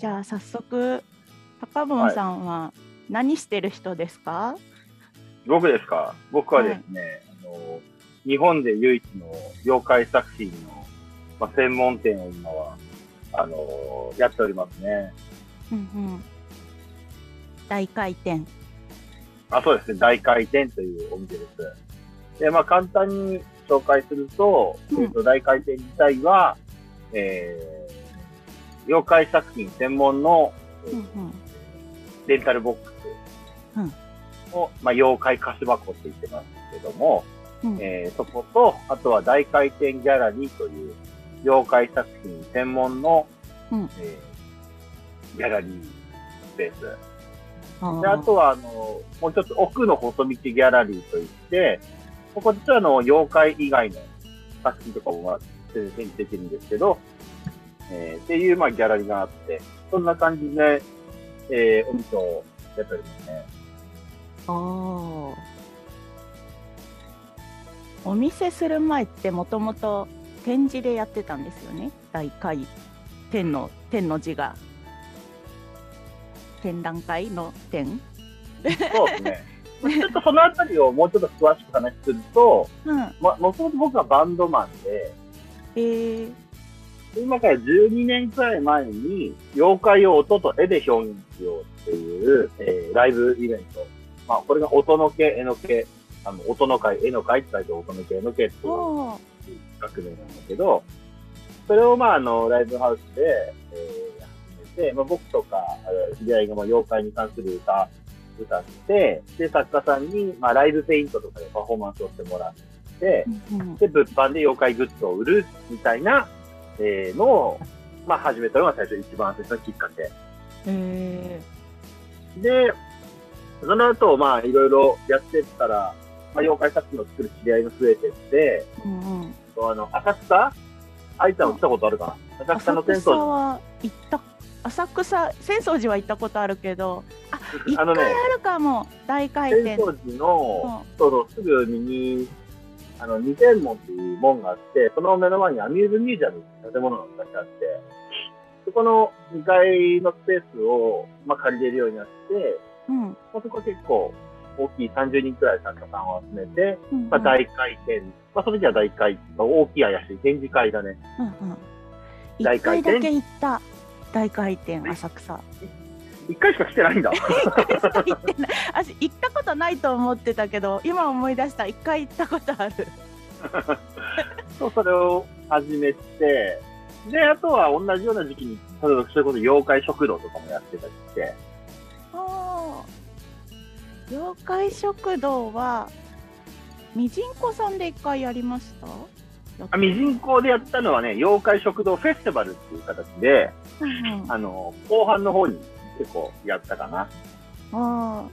じゃあ早速高坊さんは何してる人ですか、僕ですか？僕はですね、あの日本で唯一の妖怪作品の、まあ、専門店を今はあのやっておりますね。うんうん、大回転。あそうですね、大回転というお店です。で、まあ簡単に紹介すると、うんえっと大回転自体は、えー、妖怪作品専門のレンタルボックス。を、まあ、妖怪貸し箱って言ってますけども、うん。えーそこと、あとは大回転ギャラリーという妖怪作品専門の、うん。えーギャラリースペー。ス。あで、あとは、あの、もうちょっと奥の細道ギャラリーといって、ここ実はあの、妖怪以外の作品とかもまあ全然できるんですけど、えーっていう、まあ、ギャラリーがあって、そんな感じで、えーお店をやっておりますね。あー。お店する前ってもともと展示でやってたんですよね？大回天の天の字が。展覧会の展？そうですね。ちょっとそのあたりをもうちょっと詳しく話すると、うん。ま、もともと僕はバンドマンで、えー、今から12年くらい前に、妖怪を音と絵で表現しようっていう、えーライブイベント。まあ、これが音の毛、絵の毛、あの、音の会、絵の会って書いて音の毛、絵の毛っていう学名なんだけど、それをまあ、あの、ライブハウスで、えー始めて、まあ、僕とか、知り合いがまあ妖怪に関する歌、歌って、で、作家さんに、まあ、ライブペイントとかでパフォーマンスをしてもらって、で、物販で妖怪グッズを売るみたいな、えーのを、まあ、始めたのが最初、一番最初のきっかけ。えで、その後、まあ、いろいろやってったら、まあ、妖怪作品を作る知り合いが増えてって、ーうんうん、あの、浅草愛ちゃんも来たことあるかな。浅草浅の戦草争は行った。浅草浅草寺は行ったことあるけどあ一あのね回あるかも。大回戦転争時の、そのすぐ右、あの、二天門っていう門があって、その目の前にアミューズミュージアムっていう建物が昔あって、そこの2階のスペースを、まあ、借りれるようになって、うん。まあ、そこは結構大きい30人くらい作家さんを集めて、うんうん。まあ、大回転、まあ、その時は大回転、大きい怪しい展示会だね。うんうん。一大回転。回だけ行った大回転浅草一回しか来てないんだ。私行ったことないと思ってたけど今思い出した。一回行ったことある。そう、それを始めて、で、あとは同じような時期に、例えばそれこそ妖怪食堂とかもやってたりして、妖怪食堂はみじんこさんで一回やりました？あミジンコでやったのはね、妖怪食堂フェスティバルっていう形で、うんうん、ああの、後半の方に結構やったかな。あ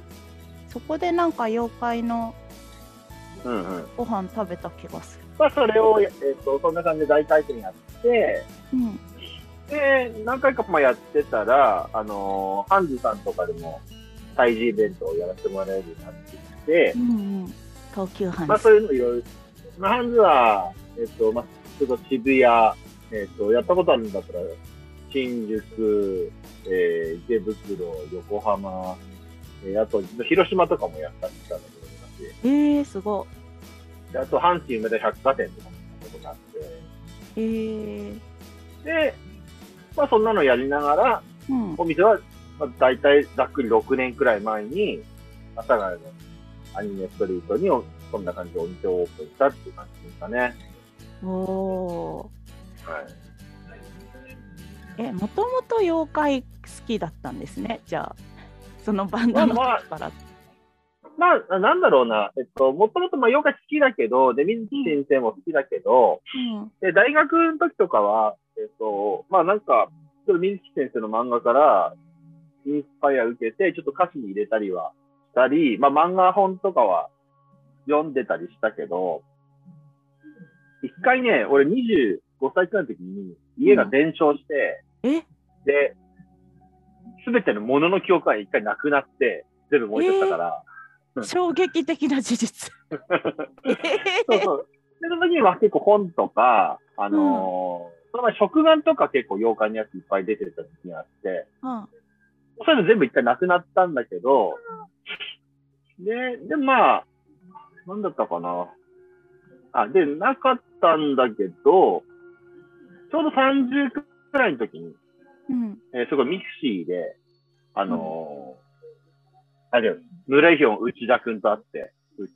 そこでなんか妖怪のうんうん。ご飯食べた気がする。まあ、それを、えっ、と、そんな感じで大回転やって、うん。で、何回かもやってたら、あのーハンズさんとかでも、催事イベントをやらせてもらえるようになってきてう、んうん。東急ハンズ、まあ、そういうのいろいろ、まあ、ハンズは、えっ、と、まあ、ちょっと渋谷、えっ、と、やったことあるんだったら、新宿、えー、池袋、横浜、えー、あと、広島とかもやったりしたんだけど、昔。えー、すごであと、阪神梅田百貨店とかもやったことがあって、いえー、で、まあ、そんなのやりながら、うんお店は、まあ、大体ざっくり6年くらい前に、阿佐ヶ谷のアニメストリートにお、そんな感じでお店をオープンしたっていう感じですかね。おおはい。ーえもともと妖怪好きだったんですね。じゃあそのバンドのまあ時から、まあ、なんだろうな、えっと、もともとまあ、妖怪好きだけど、で、水木先生も好きだけど、うん。で、大学の時とかは、えっと、まあなんか、ちょっと水木先生の漫画から、インスパイア受けて、ちょっと歌詞に入れたりはしたり、まあ漫画本とかは読んでたりしたけど、一回ね、俺25歳くらいの時に家が全焼して、え？で、すべてのものの記憶が一回なくなって、全部燃えちゃったから、うん。衝撃的な事実。えそうそう。で、その時には結構本とか、あのーその前食玩とか結構妖怪のやついっぱい出てた時期があって、そういうの全部一回なくなったんだけど、で、で、まあ、なんだったかな。あ、で、なかったんだけど、ちょうど30くらいの時に、うん。えーそこミクシーで、あのーあれよ、村井ヒョン内田くんと会って、うっち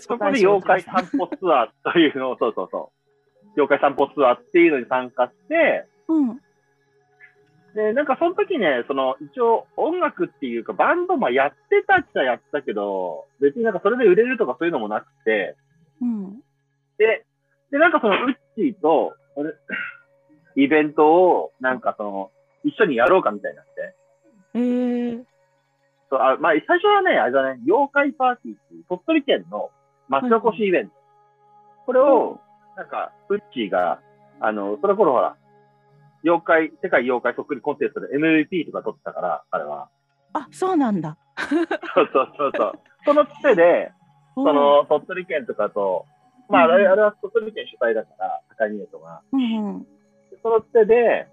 そこで妖怪散歩ツアーというのを、そうそうそう。妖怪散歩ツアーっていうのに参加して、うん。で、なんかその時ね、その、一応音楽っていうかバンド、まあやってたっちゃやってたけど、別になんかそれで売れるとかそういうのもなくて、うん。で、で、なんかそのウッチーと、俺イベントを、なんかその、一緒にやろうかみたいになって。ええそうあまあ、最初はね、あれだね、妖怪パーティーっていう鳥取県の町おこしイベント。これを、なんか、ウッチーが、あの、その頃ほら、妖怪、世界妖怪そっくりコンテストで MVP とか取ってたから、彼は。あ、そうなんだ。そうそうそうそう。そのつてで、そそ、の、鳥取県とかと、まあ、あれうんあれは鳥取県主体だから、高見とか。うんうん。そのつてで、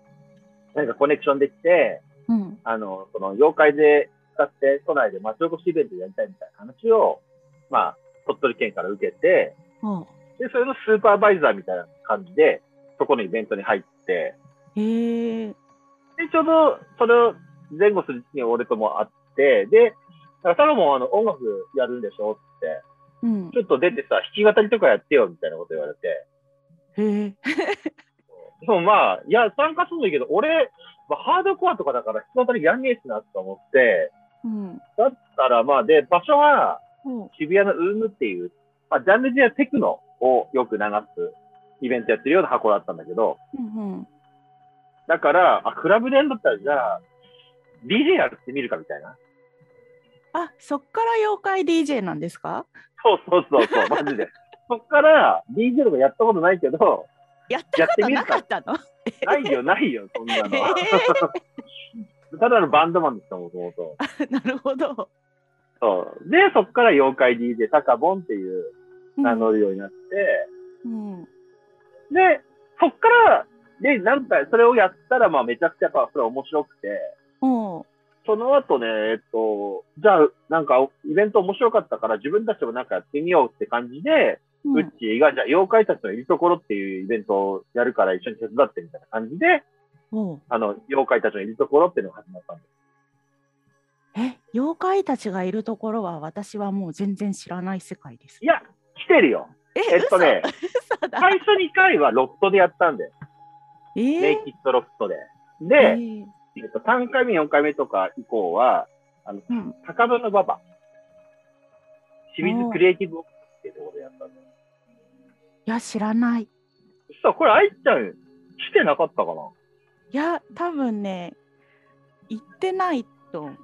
なんかコネクションできて、うん。あの、その、妖怪で使って都内で町おこしイベントやりたいみたいな話を、まあ、鳥取県から受けて、おうで、それのスーパーバイザーみたいな感じで、そこのイベントに入って、へえ。で、ちょうど、それを前後するうちに俺とも会って、で、だからサロモンあの音楽やるんでしょって、うん。ちょっと出てさ、弾き語りとかやってよみたいなこと言われて、へえ。でもまあ、いや、参加するんだけど、俺、まあ、ハードコアとかだから弾き語りやんねえしなと思って、うん。だったらまあ、で、場所は渋谷のウームっていう、まあ、ジャンルではテクノをよく流すイベントやってるような箱だったんだけど、うんうん。だから、あ、クラブでやるんだったら、じゃあ、DJ やってみるかみたいな。あ、そっから妖怪 DJ なんですか？そうそうそうそう、マジで。そっから、DJ とかやったことないけど、やったことなかったの？ないよ、ないよ、そんなの。へ ただのバンドマンでした、もともと。えなるほど。そう。で、そっから妖怪 DJ タカボンっていう名乗るようになって、うん。で、そっから、で、なんか、それをやったら、まあ、めちゃくちゃ、やっぱそれは面白くて、おうその後ね、えっと、じゃあ、なんか、イベント面白かったから、自分たちもなんかやってみようって感じで、うウッチーが、じゃあ、妖怪たちのいるところっていうイベントをやるから一緒に手伝ってみたいな感じで、おうあの、妖怪たちのいるところっていうのが始まったんです。え、妖怪たちがいるところは私はもう全然知らない世界です。いや、来てるよ。え、えっとね。最初2回はロフトでやったんで、えネイーキッドロフトで。えで、ーえっと、3回目、4回目とか以降は、あの、うん。高分の馬場、清水クリエイティブオフィスっていうところでやったんで。いや、知らない。そしたら、これ、愛ちゃん、来てなかったかな？いや、多分ね、行ってないと思う。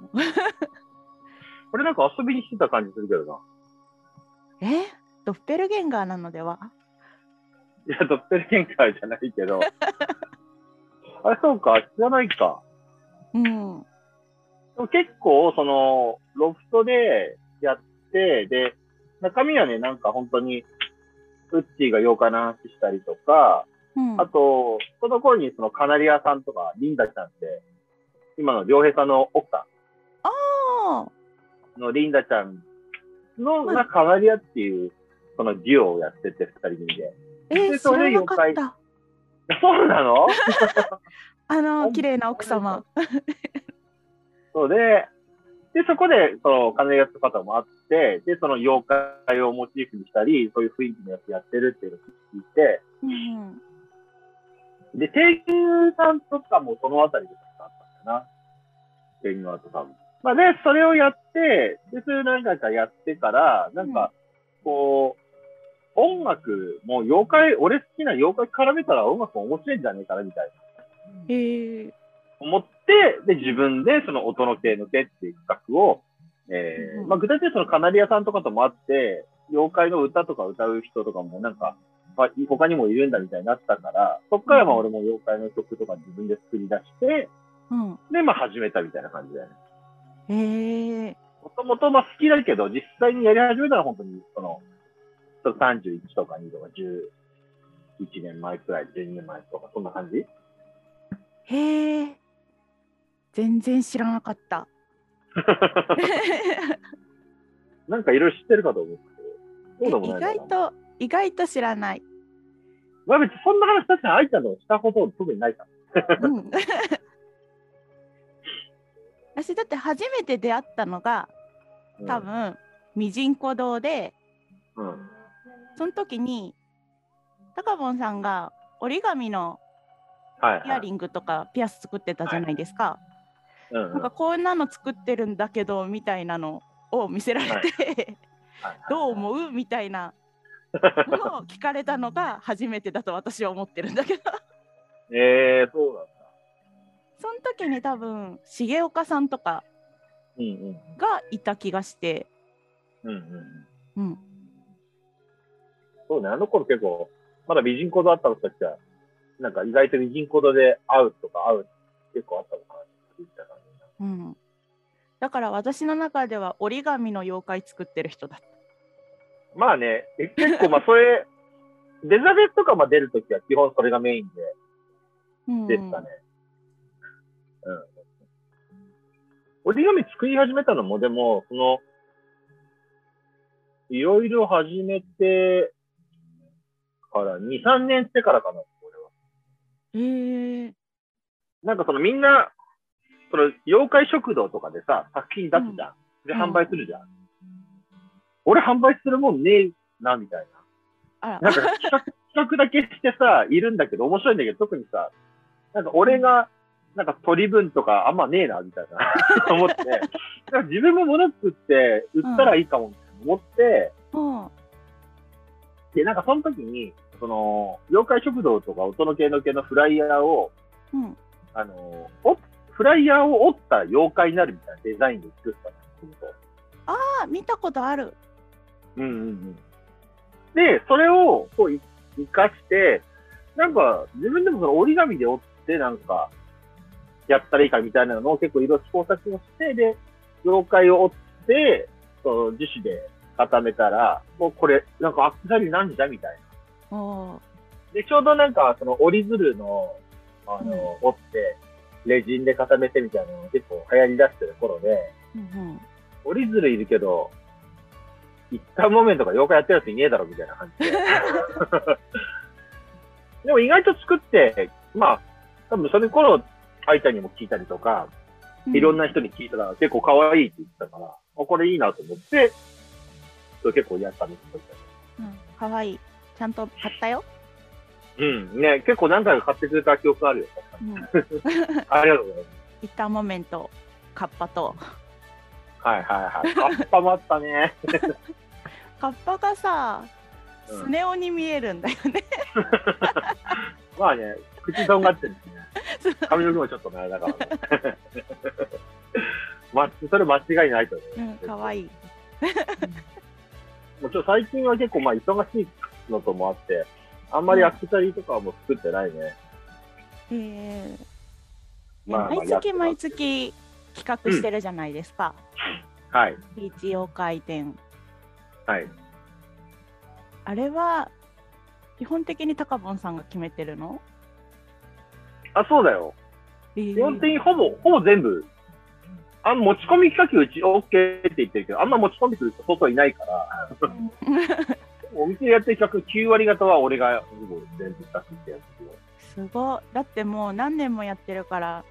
これなんか遊びに来てた感じするけどな。え？ドッペルゲンガーなのでは？いや、ドッペルゲンガーじゃないけど。あれ、そうか、知らないか。うん。でも結構、その、ロフトでやって、で、中身はね、なんか本当に、ウッチーが妖怪の話したりとか、うん。あと、その頃にそのカナリアさんとか、リンダちゃんって、今の良平さんの奥さあんのリンダちゃんの、はいがカナリアっていう、そのデュオをやってて、二人組で。ーえー、でそれで妖怪った。そうなの？あの、綺麗な奥様。そうで、で、そこで、その、カナリアって方もあって、で、その妖怪をモチーフにしたり、そういう雰囲気のやつやってるっていうのを聞いて、うんで、天狗さんとかもそのあたりであったんだよな。天狗アートさんも。まあで、それをやって、で、それ何回かやってから、なんか、こう、音楽も妖怪、俺好きな妖怪絡めたら音楽面白いんじゃねえかな、みたいな。えー、思って、で、自分でその音の系の系っていう企画を、えーうんまあ具体的にそのカナリアさんとかともあって、妖怪の歌とか歌う人とかもなんか、まあ、他にもいるんだみたいになったから、そっからまあ俺も妖怪の曲とか自分で作り出して、うん。で、まあ始めたみたいな感じだよね。えー、もともとまあ好きだけど、実際にやり始めたら本当に、その、ちょっと31とか2とか11年前くらい、12年前とか、そんな感じ？へえ。全然知らなかった。なんかいろいろ知ってるかと思うけど、そうでも意ないのかな。外と意外と知らない。まあ別にそんな話確かに愛ちゃんとしたこと特にないから。うん、私だって初めて出会ったのがうん多分ミジンコ堂でうん。その時にタカボンさんが折り紙のはい、はい。イヤリングとかピアス作ってたじゃないですか。うんうん。なんかこんなの作ってるんだけどみたいなのを見せられて、はい。どう思う？みたいなのを聞かれたのが初めてだと私は思ってるんだけど。ええー、そうなんだ。その時に多分重岡さんとか。がいた気がして、うんうんうん。うん、そうね、あの頃結構、まだ美人コードあった時は、なんか意外と美人コードで会うとか会う結構あったのかな。って言った感うん、だから私の中では折り紙の妖怪作ってる人だった。じ。まあね、え結構まあそれ、デザベスとかまあ出るときは基本それがメインでうん出てたね。うん。折り紙作り始めたのも、でも、その、いろいろ始めてから、2、3年してからかな、俺は。へえなんかそのみんな、その妖怪食堂とかでさ、作品出すじゃん。で、うん。販売するじゃん。俺販売するもんねえな、みたいあら。な。なんか企画 企画だけしてさ、いるんだけど、面白いんだけど、特にさ、なんか俺が、なんか取り分とかあんまねえな、みたいな。思って、なんか自分も物作って売ったらいいかも、みたいな。思って、うん。で、なんかその時に、その、妖怪食堂とか音の系の系のフライヤーを、うん。あの、おフライヤーを折った妖怪になるみたいなデザインで作ったんですけど。あ見たことある。うんうんうん。で、それをこうい生かして、なんか自分でもその折り紙で折ってなんかやったらいいかみたいなのを結構いろいろ試行錯誤して、で、妖怪を折って、その樹脂で固めたら、もうこれ、なんかアクセサリーなんじゃみたいな。で、ちょうどなんかその折り鶴の、あの、うん折って、レジンで固めてみたいなのが結構流行り出してる頃で、うん折り鶴いるけど、一旦モメントが妖怪やってるやついねえだろみたいな感じで。でも意外と作って、まあ、多分それ頃、愛ちゃんにも聞いたりとか、うん、いろんな人に聞いたら結構可愛いって言ってたから、あこれいいなと思って、結構やったんですよ。うん、かわいい。ちゃんと買ったよ。うん。ね、結構何回か買ってくれた記憶あるよ。うん、ありがとうございます。一旦モメント、カッパと。はいはいはい。カッパもあったね。カッパがさ、うんスネ夫に見えるんだよね。まあね、口とんがってるしね。髪の毛もちょっとね、だからね。ま、それ間違いないと思う。うん、かわいい。もちろん最近は結構まあ忙しいのともあって、あんまりアクセサリーとかはもう作ってないね。へえ。まあまあ毎月毎月企画してるじゃないですか。はい。ビーチ妖怪展。はい。あれは基本的にタカボンさんが決めてるの？あ、そうだよ。えー基本的にほぼ、ほぼ全部、あん持ち込み企画うち OK って言ってるけど、あんま持ち込んでくる人外いないから、お店でやってる企画9割方は俺が全部出すってやつよ。すごい。だってもう何年もやってるから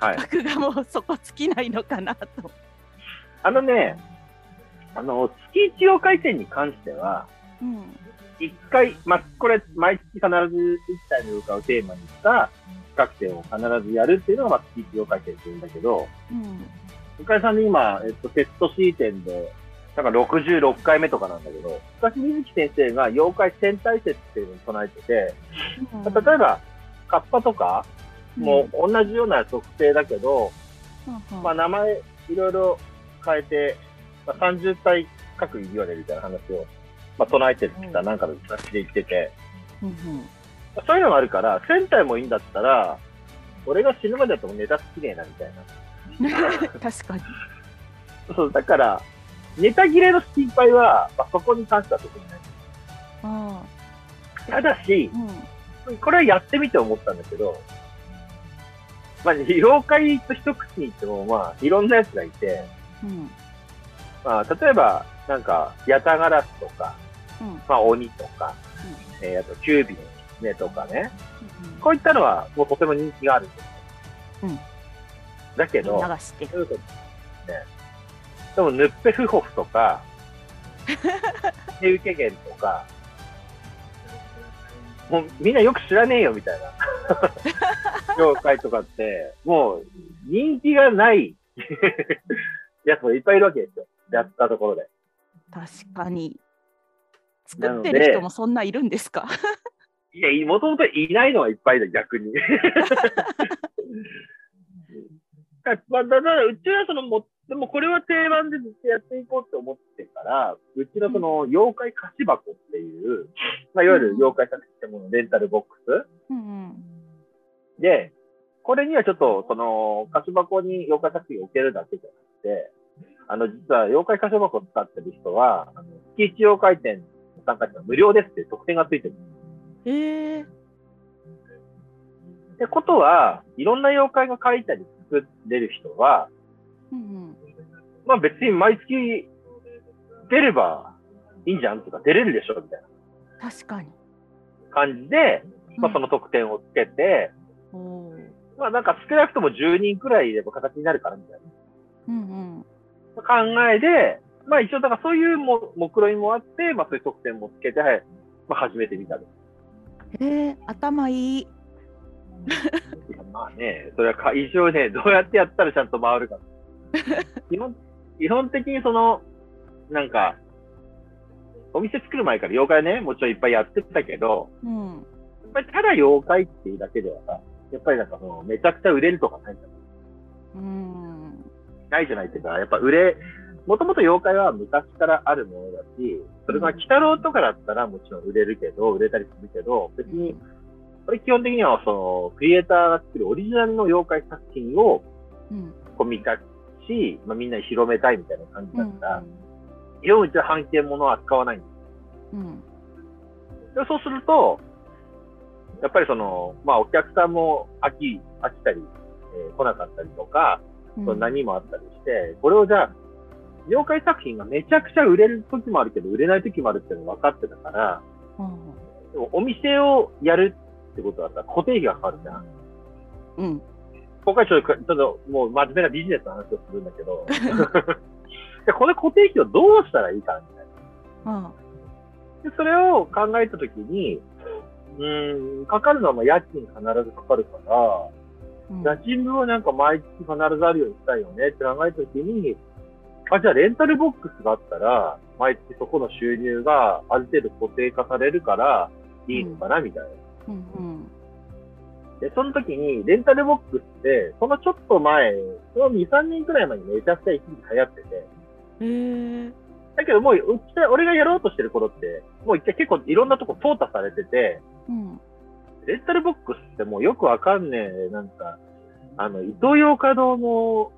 はい。企画がもう底尽きないのかなと。あのね、あの、月一妖怪展に関しては、うん。一回、まあ、これ、毎月必ず一体の妖怪をテーマにした企画展を必ずやるっていうのが、まあ、月一妖怪展って言うんだけど、うん。向井さんに今、えっと、テスト C 展で、なんか66回目とかなんだけど、昔水木先生が妖怪戦隊説っていうのを唱えてて、例えば、カッパとか、もう同じような特性だけど、うん、まあ、名前いろいろ変えて、まあ、30体各いるよねみたいな話を、まあ、唱えてたなんかの雑誌で言ってて、うんうん。まあそういうのがあるから、1000体もいいんだったら、俺が死ぬまでだとネタ尽きねえなみたいな。確かに。そう、だから、ネタ切れの心配は、まあ、そこに関しては特にない。あただしあ、、うん。これはやってみて思ったんだけど、まあ、妖怪と一口に言っても、まあ、いろんなやつがいて、うんまあ、例えば、なんか、ヤタガラスとか、うんまあ、鬼とか、えーあと、キュービの狐とかね、うんこういったのは、もうとても人気があるんですよ。うんだけど、みんなが知ってね。でも、ヌッペフホフとか、ヘウケゲンとか、もうみんなよく知らねえよみたいな 妖怪とかって、もう人気がない やつもいっぱいいるわけですよ。やったところで。確かに。作ってる人もそんないるんですか？いや、もともといないのはいっぱいだ、逆に。まあ、だから、うちはそのも、でもこれは定番でずっとやっていこうって思ってから、うちのその、妖怪貸し箱っていう、まあ、いわゆる妖怪作品ってものレンタルボックうんスで、これにはちょっと、その、貸し箱に妖怪作品を置けるだけじゃなくて、あの、実は妖怪貸し箱を使ってる人は、あの月一妖怪展の参加者は無料ですって特典がついてる。うん。へえ。ってことは、いろんな妖怪が書いたり作れる人は、うんうん。まあ別に毎月出ればいいんじゃんとか出れるでしょみたいな確かに。感じで、まあその得点をつけて、うんまあなんか少なくとも10人くらいいれば形になるからみたいうんうん。な考えで、まあ一応だからそういうも目論見もあって、まあそういう得点もつけて、はいまあ始めてみたと。へえ、頭いい。まあね、それはか一応ね、どうやってやったらちゃんと回るか。基本基本的にその、なんか、お店作る前から妖怪ね、もちろんいっぱいやってたけど、うん。やっぱりただ妖怪っていうだけではさ、やっぱりなんかその、めちゃくちゃ売れるとかないじゃん。うん。ないじゃないっていうか、やっぱ売れ、もともと妖怪は昔からあるものだし、それが鬼太郎とかだったらもちろん売れるけど、売れたりするけど、別に、これ基本的にはその、クリエイターが作るオリジナルの妖怪作品をうん。コミカし、まあ、みんなに広めたいみたいな感じうんだったら、基本うちは半径ものは扱わないんですうん。でそうすると、やっぱりその、まあお客さんも飽き、飽きたり、えー来なかったりとか、うんその何もあったりして、これをじゃあ、妖怪作品がめちゃくちゃ売れる時もあるけど、売れない時もあるっていうの分かってたから、うんでもお店をやるってことだったら固定費がかかるじゃん。うん。今回ちょっと、ちょっともう真面目なビジネスの話をするんだけど、でこの固定費をどうしたらいいかみたいな。あで、それを考えたときに、うーん、かかるのはまあ家賃必ずかかるから、うん家賃分はなんか毎月必ずあるようにしたいよねって考えたときに、あ、じゃあレンタルボックスがあったら、毎月そこの収入がある程度固定化されるからいいのかなみたいな。うんうん。で、その時に、レンタルボックスって、そのちょっと前、その2、3年くらい前にめちゃくちゃ一時期流行ってて、へえ。だけどもう、うち俺がやろうとしてる頃って、もう一回結構いろんなとこ淘汰されてて、うん。レンタルボックスってもうよくわかんねえ、なんか、あの、伊東洋華堂の、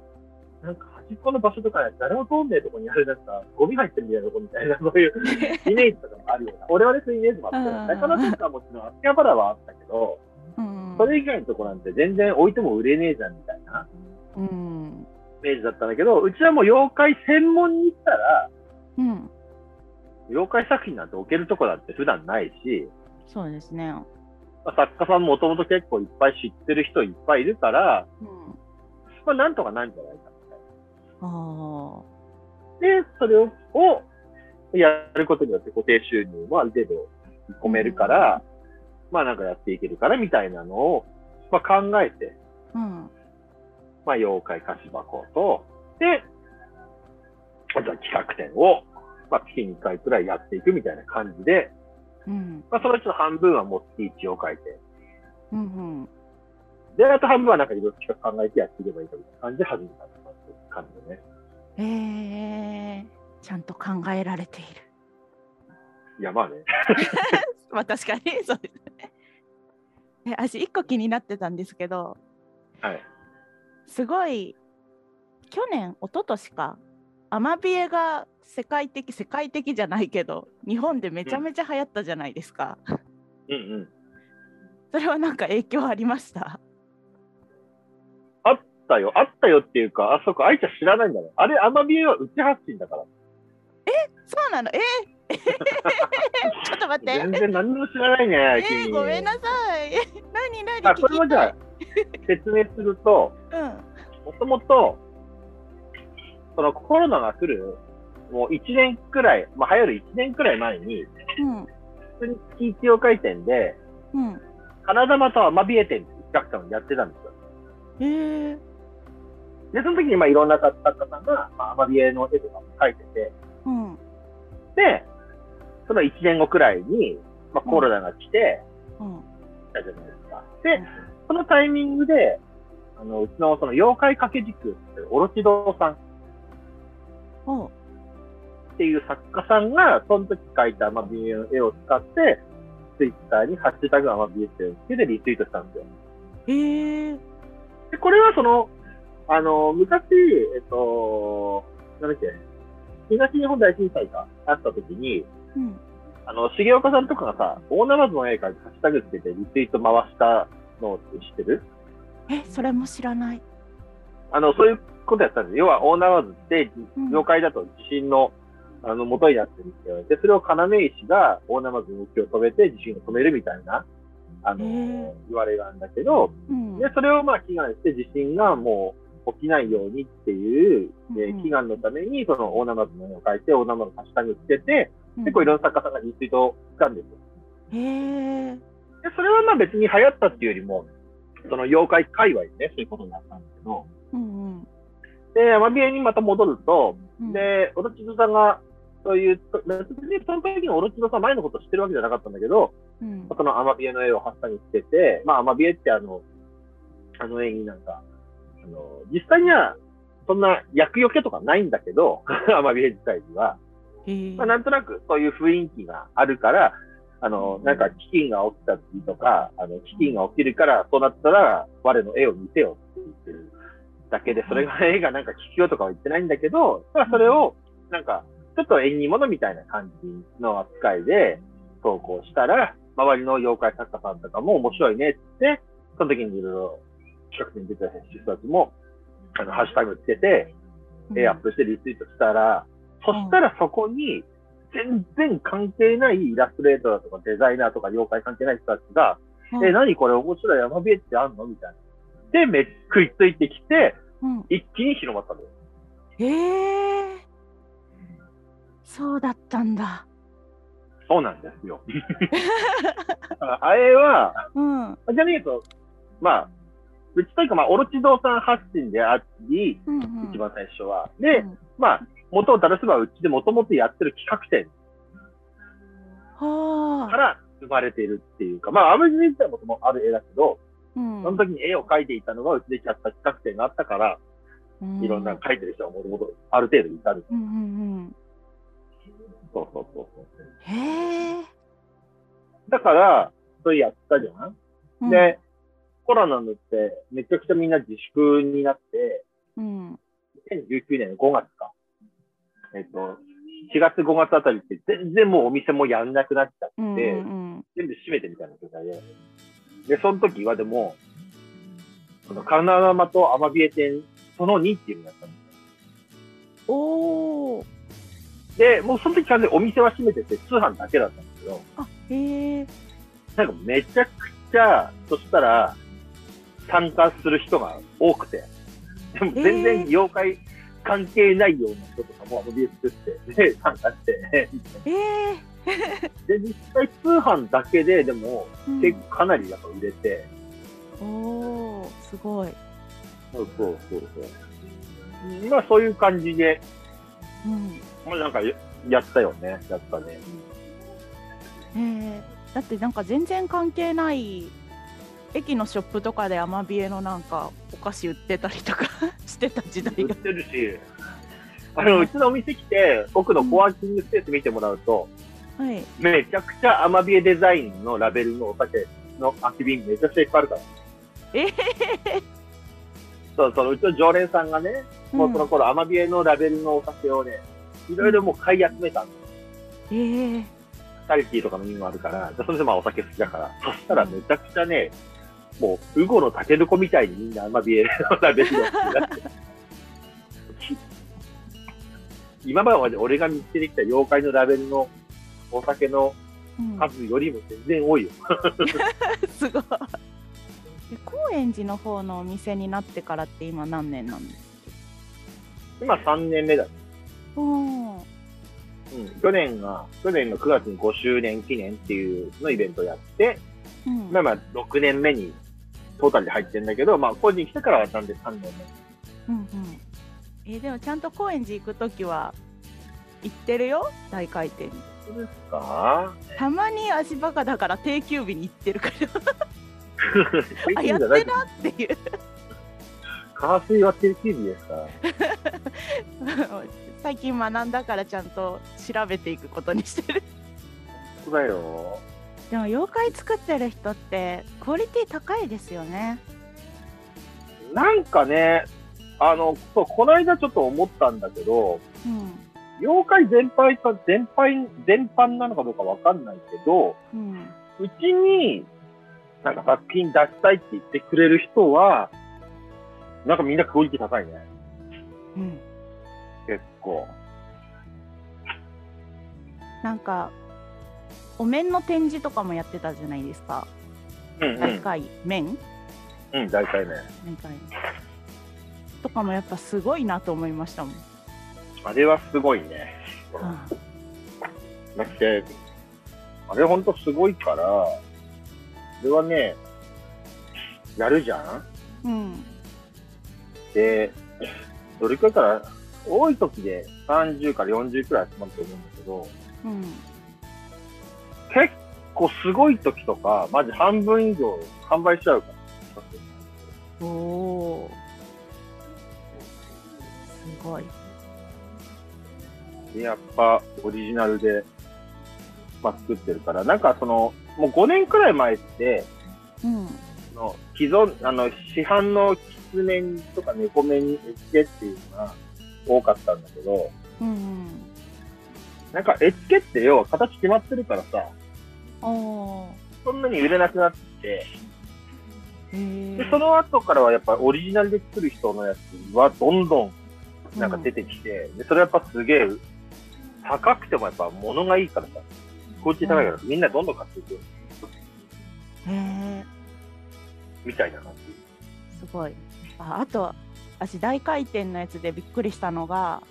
なんか端っこの場所とか誰も通んねえとこにあるなんか、ゴミ入ってるみたいなとこみたいな、そういう イメージとかもあるような。俺はね、そういうイメージもあって、うん中野とかもちろん秋葉原はあったけど、うん。それ以外のとこなんて全然置いても売れねえじゃんみたいなうん。イメージだったんだけど、うちはもう妖怪専門に行ったら、うん。妖怪作品なんて置けるとこだって普段ないし、そうですね。まあ、作家さんもともと結構いっぱい知ってる人いっぱいいるから、うん。まあなんとかなんじゃないかみたいな。で、それををやることによって固定収入もある程度見込めるから、まあなんかやっていけるからみたいなのを、まあ、考えて、うん。まあ妖怪貸し箱と、で、あとは企画展を、まあ月に1回くらいやっていくみたいな感じで、うん。まあそのうちの半分はもう月1を書いて、うん。うん。で、あと半分はなんかいろいろ企画考えてやっていけばいいかみたいな感じで始めたって感じでね。へえ。ちゃんと考えられている。いやまあね。まあ確かにそうですね。え私一個気になってたんですけどはい。すごい去年一昨年かアマビエが世界的世界的じゃないけど日本でめちゃめちゃ流行ったじゃないですか。うんうん。それはなんか影響ありました？たよ。あったよっていうか、あそこ、愛ちゃん知らないんだね。あれ、アマビエは内発信だから。そうなの？えー、ちょっと待って。全然何も知らないね、えー、君ごめんなさい。え 何何あ、これもじゃあ、説明すると、うん。もともと、そのコロナが来る、もう1年くらい、まあ、流行る1年くらい前に、うん。普通に月一曜回店で、うん。金玉とアマビエ店っていう企画館をやってたんですよ。えー、で、その時にまあいろんな作家さんが、まあ、アマビエの絵とかも描いてて、うん。で、その1年後くらいに、まあ、コロナが来て、うん。たじゃないですか。で、そのタイミングで、あの、うちのその妖怪掛け軸っていうオロチドさんっていう作家さんが、その時描いたアマビエの絵を使って、ツイッターにハッシュタグアマビエっていうのをつけてリツイートしたんですよ。えー、で、これはその、あの、昔、えっと、なんだっけ、東日本大震災があった時に、うん。あの、重岡さんとかがさ、大ナマズの絵描いてハッシュタグつけてリツイート回したのって知ってる？え、それも知らない。あの、そういうことやったんですよ。要は、大縄津って、うん妖怪だと地震の、あの、元になってるって言われて、それを要石が大縄津の動きを止めて地震を止めるみたいな、あの言われがあるんだけど、うん。で、それをまあ、祈願して地震がもう起きないようにっていう、えーうんうん祈願のために、その大縄津の絵を描いて、大縄津のハッシュタグつけて、うん結構いろんな作家さんがリツイートをしたんですよ。へえー。で、それはまあ別に流行ったっていうよりも、その妖怪界隈でね、そういうことになったんだけど、うんうん。で、アマビエにまた戻ると、うん、で、オロチドさんが、そういう、別にその時にオロチドさん前のこと知ってるわけじゃなかったんだけど、うん、そのアマビエの絵をハッサにつけて、まあアマビエってあの、あの絵になんか、あの、実際には、そんな厄除けとかないんだけど、アマビエ自体には、まあなんとなくそういう雰囲気があるから、あの、なんか飢饉が起きた時とか、あの、飢饉が起きるから、そうなったら、我の絵を見せよって言ってるだけで、それが絵がなんか聞きようとかは言ってないんだけど、ただそれを、なんか、ちょっと縁起物みたいな感じの扱いで投稿したら、周りの妖怪作家さんとかも面白いねって、その時にいろいろ企画に出てた人たちも、あの、ハッシュタグつけて、絵アップしてリツイートしたら、そしたらそこに、全然関係ないイラストレーターとかデザイナーとか妖怪関係ない人たちが、うんえ、何これ面白い山ビエってあんのみたいな。で、めっ食いついてきて、うん、一気に広まったのよ。へえー。そうだったんだ。そうなんですよ。ああれは、うん。じゃねえと、まあ、うちというか、まあ、オロチ堂さん発信であり、うんうん、一番最初は。で、うんまあ、元を正せばうちでもともとやってる企画展はあ。から生まれているっていうか、まあ、アメジ自体もともある絵だけど、うんその時に絵を描いていたのがうちでやった企画展があったから、うんいろんな描いてる人がもともとある程度いたる。うんうんうん。そうそうそうそう。へえ。だから、それやったじゃん、うん、で、コロナになって、めちゃくちゃみんな自粛になって、うん。2019年の5月か。えっと、4月5月あたりって全然もうお店もやんなくなっちゃって、うんうん全部閉めてみたいな状態で。で、その時はでも、このカナダマとアマビエ店、その2っていうのやったんですうん。おお。よ。で、もうその時完全にお店は閉めてて通販だけだったんですけど、あ、へえ。なんかめちゃくちゃ、そしたら、参加する人が多くて、でも全然妖怪関係ないような人とかもアマビエ作って、で、参加して、ええ。で、実際通販だけで、でも、うん結構かなりやっぱ売れて、おお、すごい。そうそうそうそう。まあそういう感じで、うん。まあなんかややったよね、やったね。ええ。だってなんか全然関係ない駅のショップとかでアマビエのなんかお菓子売ってたりとか してた時代が。売ってるし、あの、うちのお店来て、奥のコワーキングスペース見てもらうと、はい。めちゃくちゃアマビエデザインのラベルのお酒の空き瓶めちゃくちゃいっぱいあるから。ええ。そうそう、うちの常連さんがね、もうその頃アマビエのラベルのお酒をね、いろいろもう買い集めたんですよええ。チャリティーとかの意味もあるから、でそれでまあお酒好きだから、そしたらめちゃくちゃね、もう、ウゴのタケノコみたいにみんなアマビエのラベルを今まで俺が見つけてきた妖怪のラベルのお酒のうん数よりも全然多いよ。すごい。で高円寺の方のお店になってからって今何年なんです今3年目だ。かおーうん。去年が、去年の9月に5周年記念っていうのイベントやって、うん。まあまあ6年目にトータルで入ってるんだけど、まあ個人来てからはなんで3年目？うんうん。えーでもちゃんと高円寺行くときは行ってるよ？大回転。にそうですか？たまに足バカだから定休日に行ってるから。あ定やってなっていう。火水は定休日ですか？ら。最近学んだからちゃんと調べていくことにしてる。そうだよ。でも妖怪作ってる人ってクオリティ高いですよねなんかね、あの、そう、この間ちょっと思ったんだけど、うん妖怪全般か、全般、全般なのかどうかわかんないけど、うんうちに、なんか作品出したいって言ってくれる人は、なんかみんなクオリティ高いね。うん結構。なんかお面の展示とかもやってたじゃないですか。うん大会面？うん。うん、大体ね。大会。とかもやっぱすごいなと思いましたもん、あれはすごいね。はだって、あれほんとすごいから、それはね、やるじゃん？あうん。で、どれくらいから、多い時で30から40くらい集まると思うんだけど、うん結構すごい時とか、マジ半分以上販売しちゃうから。おおすごい。でやっぱオリジナルで、まあ、作ってるから、なんかその、もう5年くらい前って、うん。その既存、あの、市販のキツネとか猫目にエチケっていうのが多かったんだけど、うん。なんかエチケって要は形決まってるからさ、そんなに売れなくなって、で、その後からはやっぱオリジナルで作る人のやつはどんどんなんか出てきて、で、それやっぱすげえ、高くてもやっぱ物がいいからさ、クオリティ高いからみんなどんどん買っていくよ。へえみたいな感じ。すごい。ああと私大回転のやつでびっくりしたのが、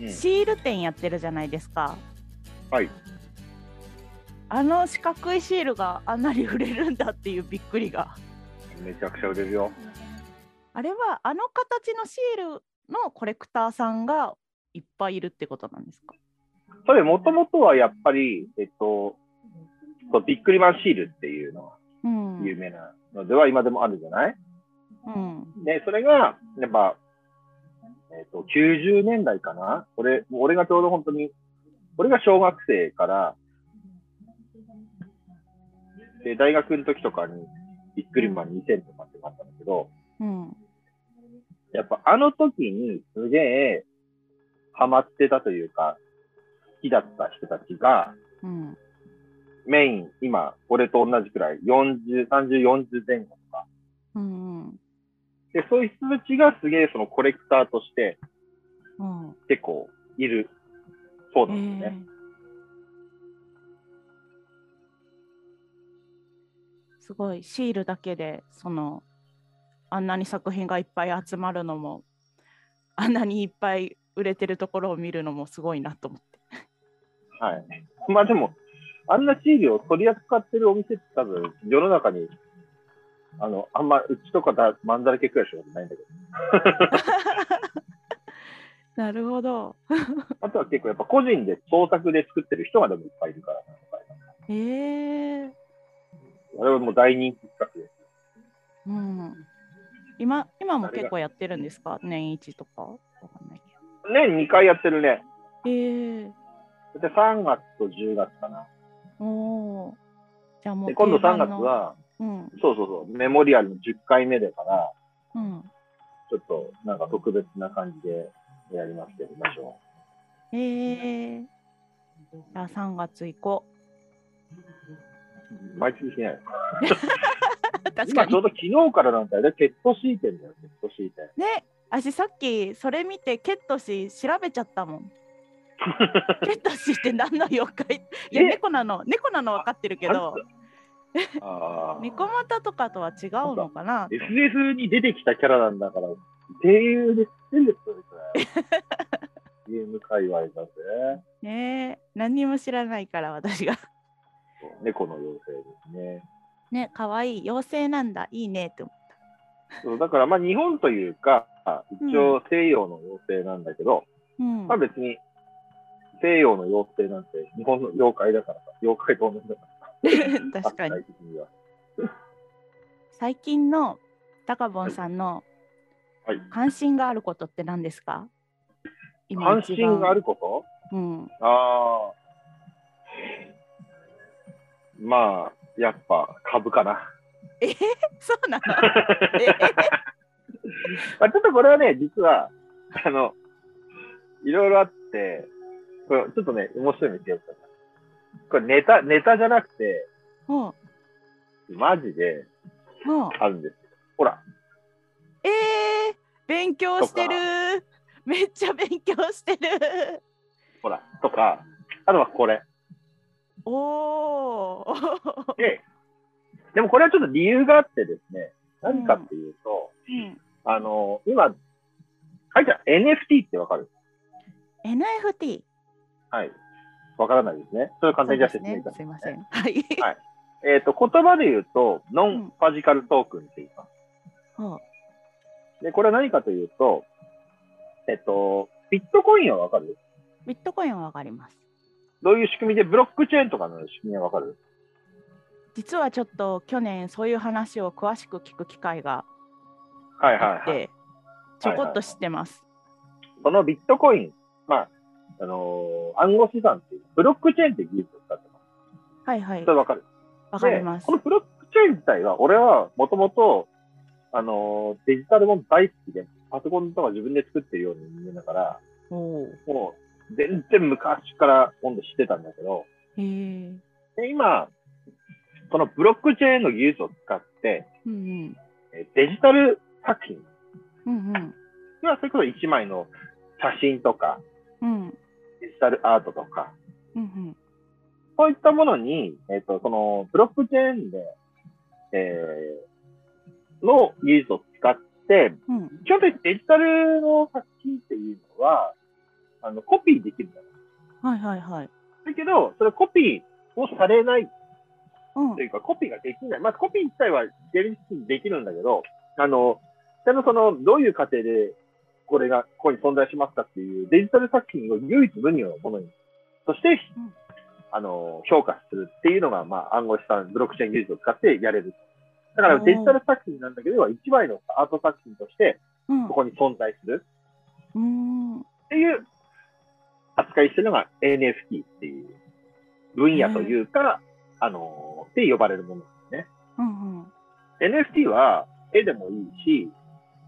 うん。シール店やってるじゃないですか。はい。あの四角いシールがあんなに売れるんだっていうびっくりが。めちゃくちゃ売れるよ。あれはあの形のシールのコレクターさんがいっぱいいるってことなんですか？それもともとはやっぱり、えっと、ビックリマンシールっていうのがうん。有名なのでは今でもあるじゃない？うん。で、それが、やっぱ、えっと、90年代かな？俺、俺がちょうど本当に、俺が小学生から、で、大学の時とかに、ビックリマン2000とかってなったんだけど、うんやっぱあの時にすげえハマってたというか、好きだった人たちが、うんメイン、今、俺と同じくらい、40、30、40前後とか。うんで、そういう人たちがすげえそのコレクターとしてうん結構いるそうへなんですよね。えすごいシールだけでそのあんなに作品がいっぱい集まるのもあんなにいっぱい売れてるところを見るのもすごいなと思って。はい。まあでも、あんなシールを取り扱ってるお店って多分世の中に、あの、あんま、うちとかだ、まんざらけくらいしかないんだけど。なるほど。あとは結構やっぱ個人で創作で作ってる人がでもいっぱいいるから、へえあれはもう大人気企画です。うん。今今も結構やってるんですか？年一とか年2回やってるね。ど。へえで、3月と10月かな。おお。じゃあもうで、今度3定番の。月は、うんそうそうそう、メモリアルの10回目だから、うん。ちょっとなんか特別な感じでやりますけど、ましょへえじゃあ3月行こう。毎月しない。今ちょうど昨日からなんだよね、ケットシーテンだよ、ケットシーテン。ね、私さっきそれ見てケットシ調べちゃったもん。ケットシって何の妖怪？いやえ猫なの猫なの分かってるけど あー猫股とかとは違うのかな？SF に出てきたキャラなんだから、声優で知ってるんですよ、それ。ゲーム界隈だぜ。ねえ何にも知らないから私が。猫の妖精ですね。ね可愛い。妖精なんだ。いいねって思そうだから、まあ、日本というか、一応西洋の妖精なんだけど、う。うん。まあ別に西洋の妖精なんて日本の妖怪だからさ、妖怪と同じだからさ。確かに。最近のタカボンさんのはい。関心があることって何ですか？今関一番。心があること？うん、ああ。まあ、やっぱ株かな。そうなの？まあちょっとこれはね、実は、あの、いろいろあって、これちょっとね、面白いの言ってよかった。これネタ、ネタじゃなくて、もマジであるんですよ。ほら、えー、勉強してる。めっちゃ勉強してる。ほら、とか、あとはこれ。おー。で、でもこれはちょっと理由があってですね、何かっていうと、うん。あの、今、書いてある NFT ってわかる？NFT はい。わからないですね。それを簡単にじゃ説明い。たしますすいません。はい、えっ、と、言葉で言うと、ノンファジカルトークンって言います。ほうで、これは何かというと、えっと、ビットコインはわかる？ビットコインはわかりますどういう仕組みで、ブロックチェーンとかの仕組みはわかる？実はちょっと去年そういう話を詳しく聞く機会がはいあって、はい。はい。ちょこっと知ってます、そのビットコイン、まあ、あのー暗号資産っていう、ブロックチェーンって技術を使ってます。はいはい。それわかる？わかります。でこのブロックチェーン自体は、俺はもともと、あのーデジタルも大好きで、パソコンとか自分で作ってるような人間だから、もう全然昔から今度知ってたんだけど、で今、このブロックチェーンの技術を使って、うんデジタル作品、うんうん。まあ、それこそ1枚の写真とか、うん。デジタルアートとか、うんうん。そういったものに、えっ、と、その、ブロックチェーンで、えー、の技術を使って、うん。基本的にデジタルの作品っていうのは、あの、コピーできるんだよ。はいはいはい。だけど、それコピーをされない。うん。というか、コピーができない。まあ、コピー自体は現実にできるんだけど、あの、ちゃんとその、どういう過程で、これが、ここに存在しますかっていう、デジタル作品を唯一無二のものに、そして、うん。あの、評価するっていうのが、まあ、暗号資産、ブロックチェーン技術を使ってやれる。だから、デジタル作品なんだけど、一枚のアート作品として、うん。ここに存在する。うーん。っていう扱いしてるのが NFT っていう分野というか、あの、って呼ばれるものですね。うんうん。NFT は絵でもいいし、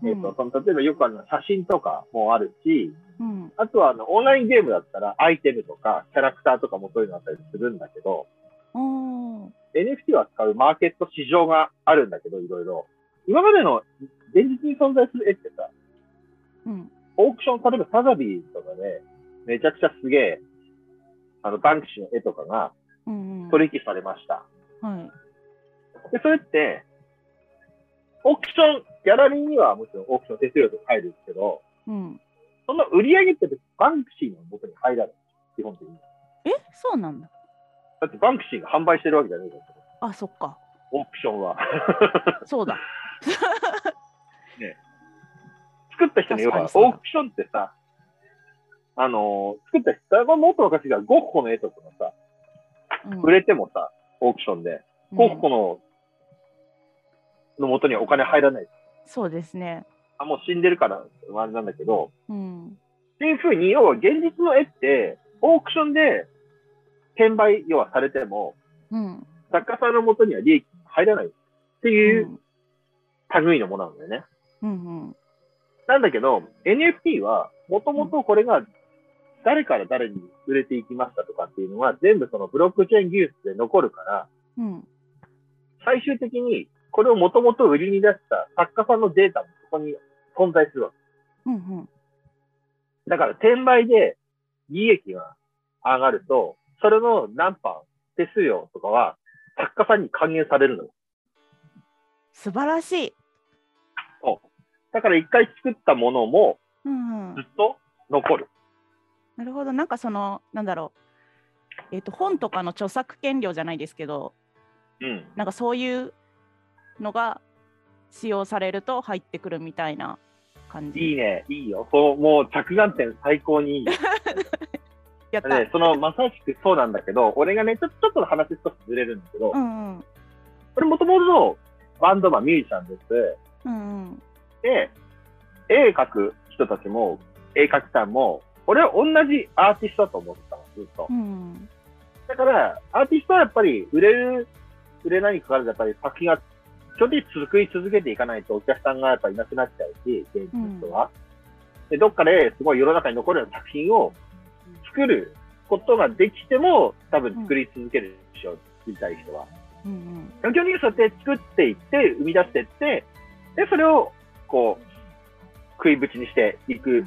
えっ、うんと、その、例えばよくあるのは写真とかもあるし、うん。あとはあの、オンラインゲームだったらアイテムとかキャラクターとかもそういうのあったりするんだけど、NFT は使うマーケット市場があるんだけど、いろいろ。今までの現実に存在する絵ってさ、うん。オークション、例えばサザビーとかで、めちゃくちゃすげえ、あの、バンクシーの絵とかがうんうん。取引されました。はい。で、それって、オークション、ギャラリーにはもちろんオークション手数料とか入るんですけど、うん。その売り上げってバンクシーの元に入らない。基本的に。え？そうなんだ。だってバンクシーが販売してるわけじゃないから、あそっか。オークションは。そうだ。作った人に要は、オークションってさ、あのー作った人、これもっと昔からゴッホの絵とかがさ、うん。売れてもさ、オークションで、ゴッホの、の元にはお金入らない。そうですね。あ、もう死んでるから、あれなんだけど、うん。っていうふうに、要は現実の絵って、オークションで転売、要はされても、うん。作家さんの元には利益入らない。っていううん。類のものなんだよね。うんうん。なんだけど、NFT は、もともとこれが誰から誰に売れていきましたとかっていうのは、全部そのブロックチェーン技術で残るから、うん最終的にこれをもともと売りに出した作家さんのデータもそこに存在するわけ。うんうん。だから転売で利益が上がると、それの何パー、手数料とかは作家さんに還元されるのよ。素晴らしい。だから一回作ったものもうんうん。ずっと残る。なるほど。なんかその、なんだろう。えっ、と、本とかの著作権料じゃないですけど、うん。なんかそういうのが使用されると入ってくるみたいな感じ。いいね、いいよ。そう、もう着眼点最高にいい。やった。ね、その、まさしくそうなんだけど、俺がね、ちょちょっと話少しずれるんだけど、うんうん。俺もともとのバンドマン、ミュージシャンです。うんうん。で、絵描く人たちも、絵描きさんも、俺は同じアーティストだと思ってたの、ずっとう。んだから、アーティストはやっぱり売れる、売れないにかかわらず、やっぱり作品が、基本的に作り続けていかないとお客さんがやっぱりいなくなっちゃうし、現地の人は。で、どっかですごい世の中に残るような作品を作ることができても、多分作り続けるでしょう、作りたい人は。うんうん。基本的にそうやって作っていって、生み出していって、で、それを、こう、食いぶちにしていく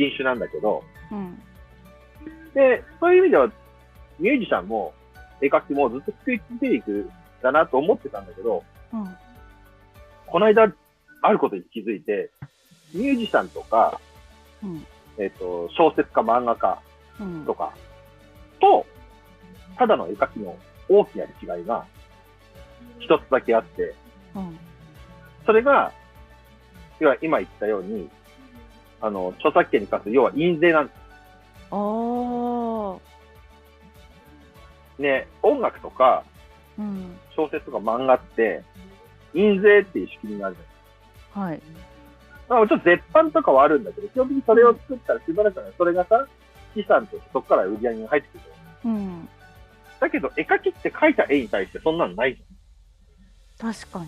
人種なんだけど、うん。で、そういう意味では、ミュージシャンも、絵描きもずっと作り続けていくんだなと思ってたんだけど、うん。この間、あることに気づいて、ミュージシャンとか、うん。えっ、と、小説家、漫画家うん。とか、と、ただの絵描きの大きな違いが、一つだけあって、うん。それが、要は今言ったように、あの、著作権に関する、要は印税なんでおーすね。音楽とか、うん小説とか漫画って、印税っていう仕組みがあるじゃないはい。まあ、もちろん絶版とかはあるんだけど、基本的にそれを作ったらしばらくはそれがさ、資産としてそこから売り上げが入ってくる。うんだけど、絵描きって描いた絵に対してそんなのないじゃん。確かに。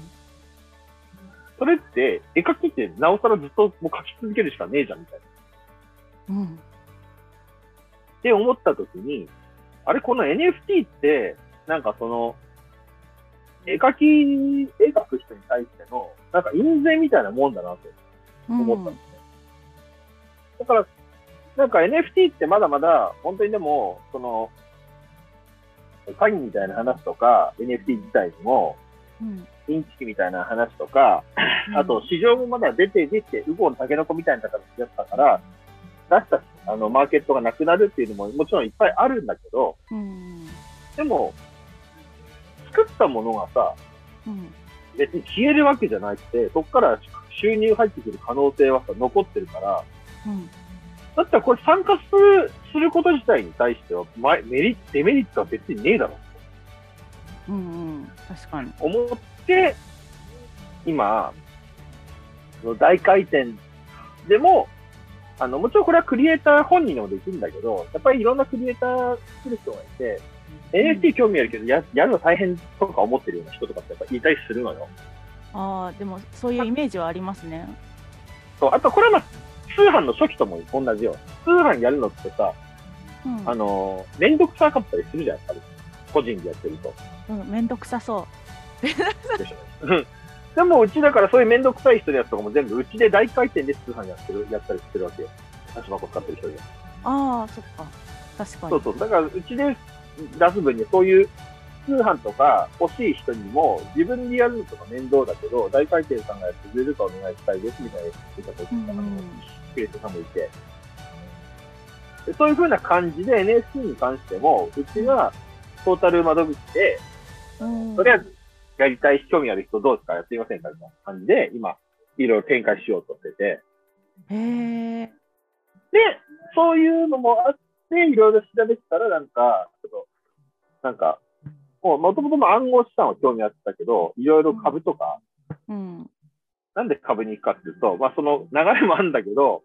それって、絵描きってなおさらずっともう描き続けるしかねえじゃん、みたいな。うんって思った時に、あれ、この NFT って、なんかその、絵描き、絵描く人に対しての、なんか印税みたいなもんだなと思ったんですね。だから、なんか NFT ってまだまだ、本当にでも、その、詐欺みたいな話とか、NFT 自体にも、うんインチキみたいな話とか、あと、市場もまだ出て出て、ウゴのタケノコみたいな形だったから、出したあのマーケットがなくなるっていうのももちろんいっぱいあるんだけど、うん。でも、作ったものがさ、うん。別に消えるわけじゃなくて、そこから収入入ってくる可能性はさ、残ってるから、うん。だったらこれ参加する、すること自体に対しては、まメリット、デメリットは別にねえだろ。うんうん。確かに。思って、今、その大回転でも、あの、もちろんこれはクリエイター本人でもできるんだけど、やっぱりいろんなクリエイター作る人がいて、NFT 興味あるけど、ややるの大変とか思ってるような人とかってやっぱいたりするのよ。ああでもそういうイメージはありますね。そう、あとこれはまあ、通販の初期とも同じよ。通販やるのってさ、うんあの、めんどくさかったりするじゃん、やっぱり。個人でやってると。うんめんどくさそうんでも、うちだからそういうめんどくさい人のやつとかも全部、うちで大回転で通販やってる、やったりしてるわけよ。足箱使ってる人で。う。ああそっか確かに。そうそう。だから、うちで出す分にはそういう通販とか欲しい人にも、自分でやるのとか面倒だけど、大回転さんがやってくれるかお願いしたいですみたいな言ってた時うんとかのクリエイターさんもいて。でそういう風な感じで NFT に関しても、うちがトータル窓口で、うんとりあえずやりたい興味ある人どうですか？やってみませんか？みたいな感じで、今、いろいろ展開しようとしてて。へえ。で、そういうのもあって、いろいろ調べてたら、なんか、ちょっと、なんか、もともと暗号資産は興味あってたけど、いろいろ株とか、うんなんで株に行くかっていうと、まあ、その流れもあるんだけど、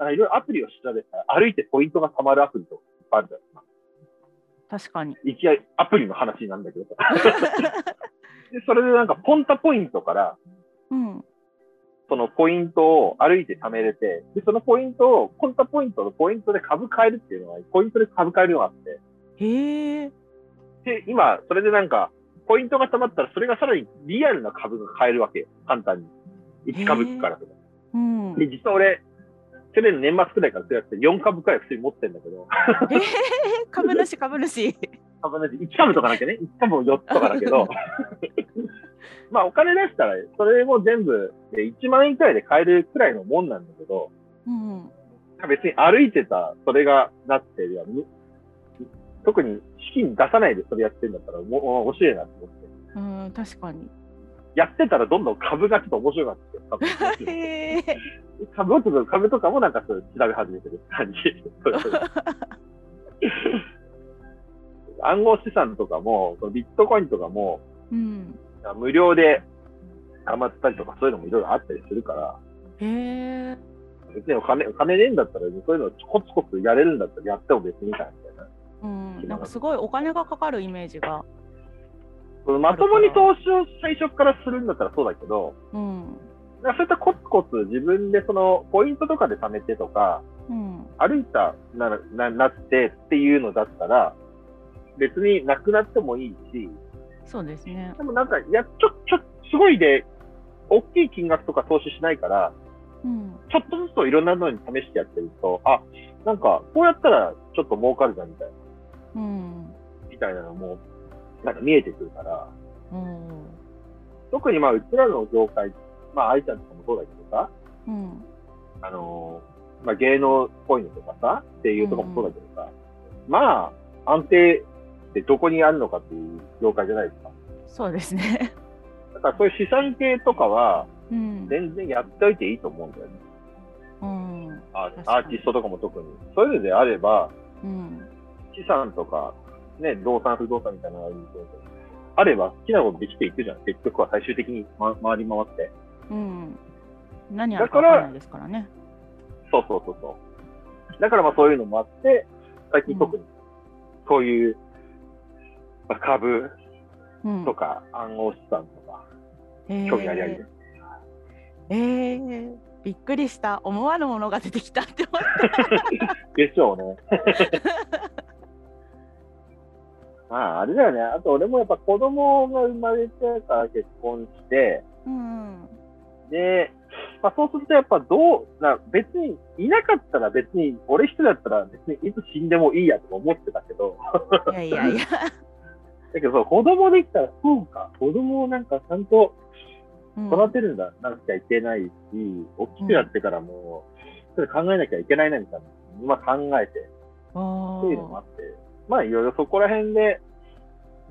いろいろアプリを調べたら、歩いてポイントが貯まるアプリとかいっぱいあるじゃないですか。確かに。いきなりアプリの話なんだけど それでなんか、ポンタポイントから、うんそのポイントを歩いて貯めれて、で、そのポイントを、ポンタポイントのポイントで株買えるっていうのが、ポイントで株買えるのがあって、へえ。で、今、それでなんか、ポイントが貯まったら、それがさらにリアルな株が買えるわけよ。簡単に。1株からとか。うん。で、実は俺、去年の年末くらいからそうやって4株くらい普通に持ってんだけど、えー、株主株主。株ね、1株とかだけね、1株を4つとかだけど、まあお金出したら、それも全部で1万円くらいで買えるくらいのもんなんだけど、うん。別に歩いてた、それがなってるやん。特に資金出さないでそれやってんだったら、もう面白いなと思って。うん、確かに。やってたらどんどん株がちょっと面白かったよ多分へえ。株とか 株とかもなんかそう調べ始めてる感じ。暗号資産とかも、ビットコインとかも、うん。無料で余ったりとかそういうのもいろいろあったりするから、へえ。別にお金、お金ねえんだったら、そういうのコツコツやれるんだったらやっても別にいいかなみたいな。うん。なんかすごいお金がかかるイメージが。まともに投資を最初からするんだったらそうだけど、うん。そういったコツコツ自分でそのポイントとかで貯めてとか、うん。歩いたなななってっていうのだったら、別になくなってもいいし、そうですね。でもなんか、いや、ちょ、ちょ、すごいで、大きい金額とか投資しないから、うん。ちょっとずついろんなのに試してやってると、あ、なんか、こうやったらちょっと儲かるじゃんみたいな、うん。みたいなのも、なんか見えてくるから、うん。特にまあ、うちらの業界、まあ、愛ちゃんとかもそうだけどさ、うん。あのーまあ、芸能っぽいのとかさ、っていうところもそうだけどさ、まあ、安定ってどこにあるのかっていう業界じゃないですか。そうですね。だからそういう資産系とかは、うん。全然やっておいていいと思うんだよね。うん。アーティストとかも特に。そういうのであれば、うん。資産とか、ね、動産、不動産みたいなのがあれば好きなことできていくじゃん。結局は最終的に、ま、回り回って。うん。何やるかわからないですからね。そうそうそうそう。だからまあそういうのもあって、最近特に、そういう、まあ、株うんと。か暗号資産とか、へ興味ありありでえ。えー、びっくりした。思わぬものが出てきたって思っでしょうね。まあ、あれだよね。あと、俺もやっぱ子供が生まれてから結婚して、た。うん。で、まあ、そうするとやっぱどう、な別にいなかったら別に、俺一人だったら別にいつ死んでもいいやと思ってたけど、いやいやいや。だけどそう、子供できたらそうか、子供をなんかちゃんとうん。育てるんだ、なきゃいけないし、大きくなってからも、それ考えなきゃいけないなみたいな、今考えて、あっていうのもあって、まあいろいろそこら辺で、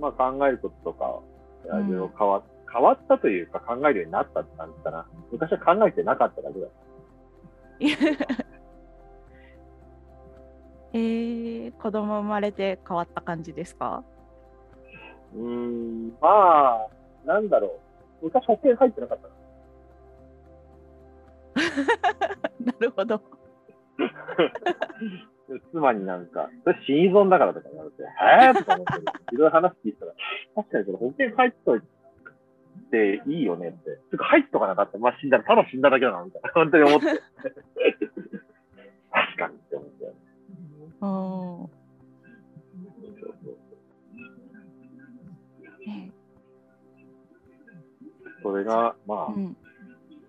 まあ考えることとか、いろいろ変わ,、変わったというか考えるようになったって感じかな。昔は考えてなかっただけだ。ー えー、子供生まれて変わった感じですか？うーん、まあ、なんだろう。昔保険入ってなかったな。なるほど。妻になんか、それ死に損だからとか言われて、えー？とか思って、いろいろ話聞いたら、確かにそれ保険入っといていいよねって。つうか入っとかなかったら、まあ死んだら、ただ死んだだけだな、みたいな、本当に思って。確かにって思って。うんそれが、まあう、ん。